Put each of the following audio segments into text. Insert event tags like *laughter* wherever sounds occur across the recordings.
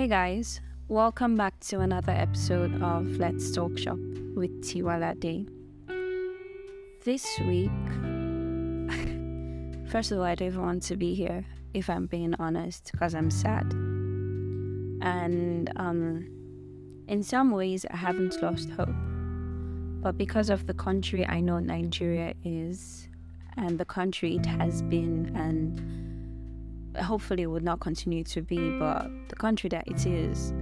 Hey guys, welcome back to another episode of Let's Talk Shop with Tiwalade. This week, *laughs* first of all, I don't even want to be here if I'm being honest because I'm sad. And um, in some ways, I haven't lost hope. But because of the country I know Nigeria is, and the country it has been, and hopefully it would not continue to be, but the country that it is,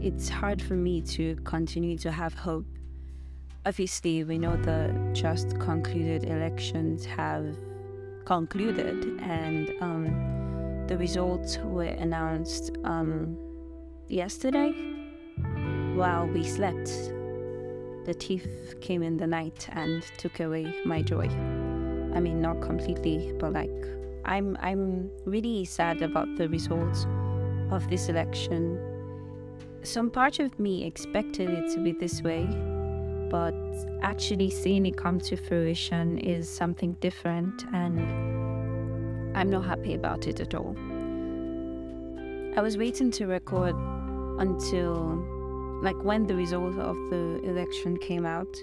it's hard for me to continue to have hope. Obviously, we know the just concluded elections have concluded, and um, the results were announced um, yesterday while we slept. The thief came in the night and took away my joy. I mean, not completely, but like I'm I'm really sad about the results of this election. Some part of me expected it to be this way, but actually seeing it come to fruition is something different and I'm not happy about it at all. I was waiting to record until like when the result of the election came out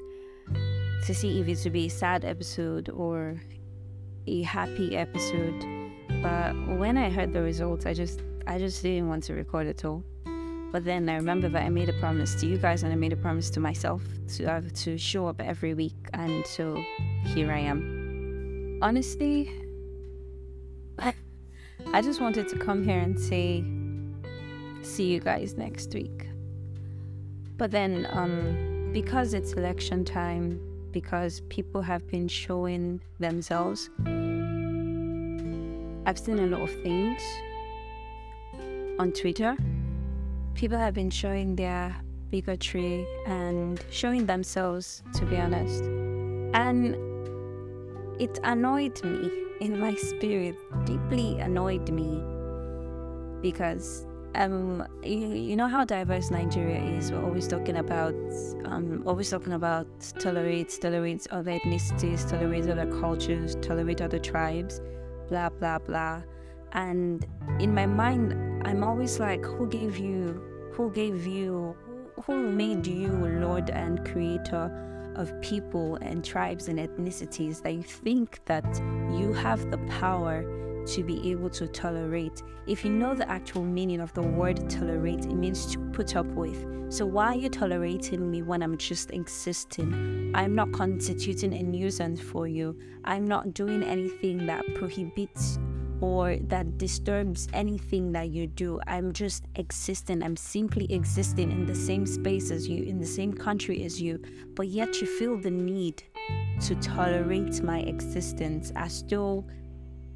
to see if it would be a sad episode or a happy episode. But when I heard the results, I just I just didn't want to record at all. But then I remember that I made a promise to you guys and I made a promise to myself to have to show up every week and so here I am. Honestly, I just wanted to come here and say see you guys next week. But then um because it's election time because people have been showing themselves. I've seen a lot of things on Twitter. People have been showing their bigotry and showing themselves, to be honest. And it annoyed me in my spirit, deeply annoyed me because um, you, you know how diverse Nigeria is. We're always talking about, um, always talking about tolerate, tolerate other ethnicities, tolerate other cultures, tolerate other tribes, blah blah blah. And in my mind, I'm always like, who gave you, who gave you, who made you Lord and Creator of people and tribes and ethnicities that you think that you have the power to be able to tolerate. If you know the actual meaning of the word tolerate, it means to put up with. So why are you tolerating me when I'm just existing? I'm not constituting a nuisance for you. I'm not doing anything that prohibits or that disturbs anything that you do. I'm just existing. I'm simply existing in the same space as you, in the same country as you, but yet you feel the need to tolerate my existence as though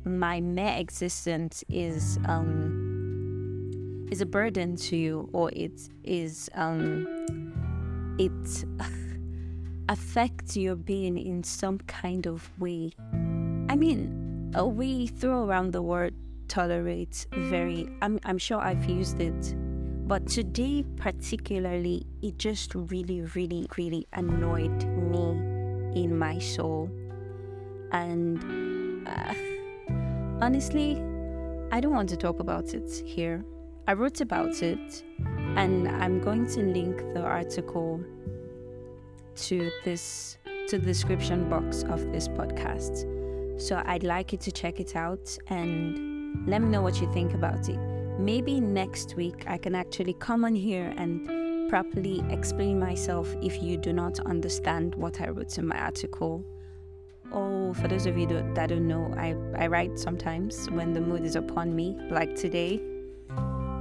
my mere existence is um is a burden to you or it is um it *laughs* affects your being in some kind of way. I mean uh, we throw around the word tolerate very I'm, I'm sure i've used it but today particularly it just really really really annoyed me in my soul. And uh, Honestly, I don't want to talk about it here. I wrote about it and I'm going to link the article to this to the description box of this podcast. So I'd like you to check it out and let me know what you think about it. Maybe next week I can actually come on here and properly explain myself if you do not understand what I wrote in my article Oh, for those of you that don't know, I, I write sometimes when the mood is upon me, like today.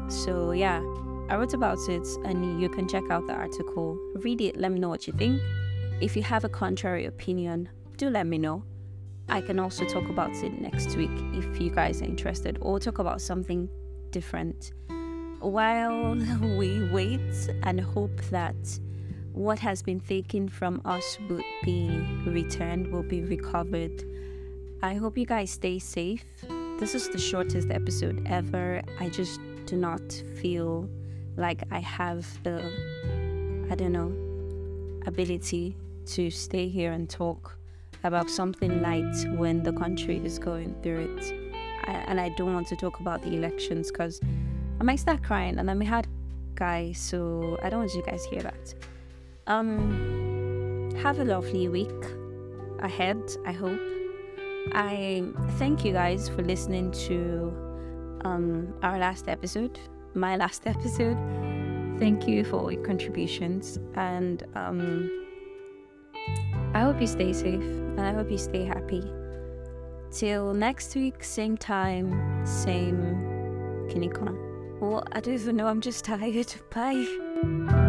So, yeah, I wrote about it, and you can check out the article. Read it, let me know what you think. If you have a contrary opinion, do let me know. I can also talk about it next week if you guys are interested, or talk about something different. While *laughs* we wait and hope that what has been taken from us will be returned, will be recovered. I hope you guys stay safe. This is the shortest episode ever. I just do not feel like I have the, I don't know, ability to stay here and talk about something light when the country is going through it. I, and I don't want to talk about the elections because I might start crying and I may have guy, so I don't want you guys to hear that. Um, have a lovely week ahead, I hope. I thank you guys for listening to um, our last episode, my *laughs* last episode. Thank you for all your contributions, and um, I hope you stay safe and I hope you stay happy. Till next week, same time, same kinikona. Well, I don't even know, I'm just *laughs* tired. Bye.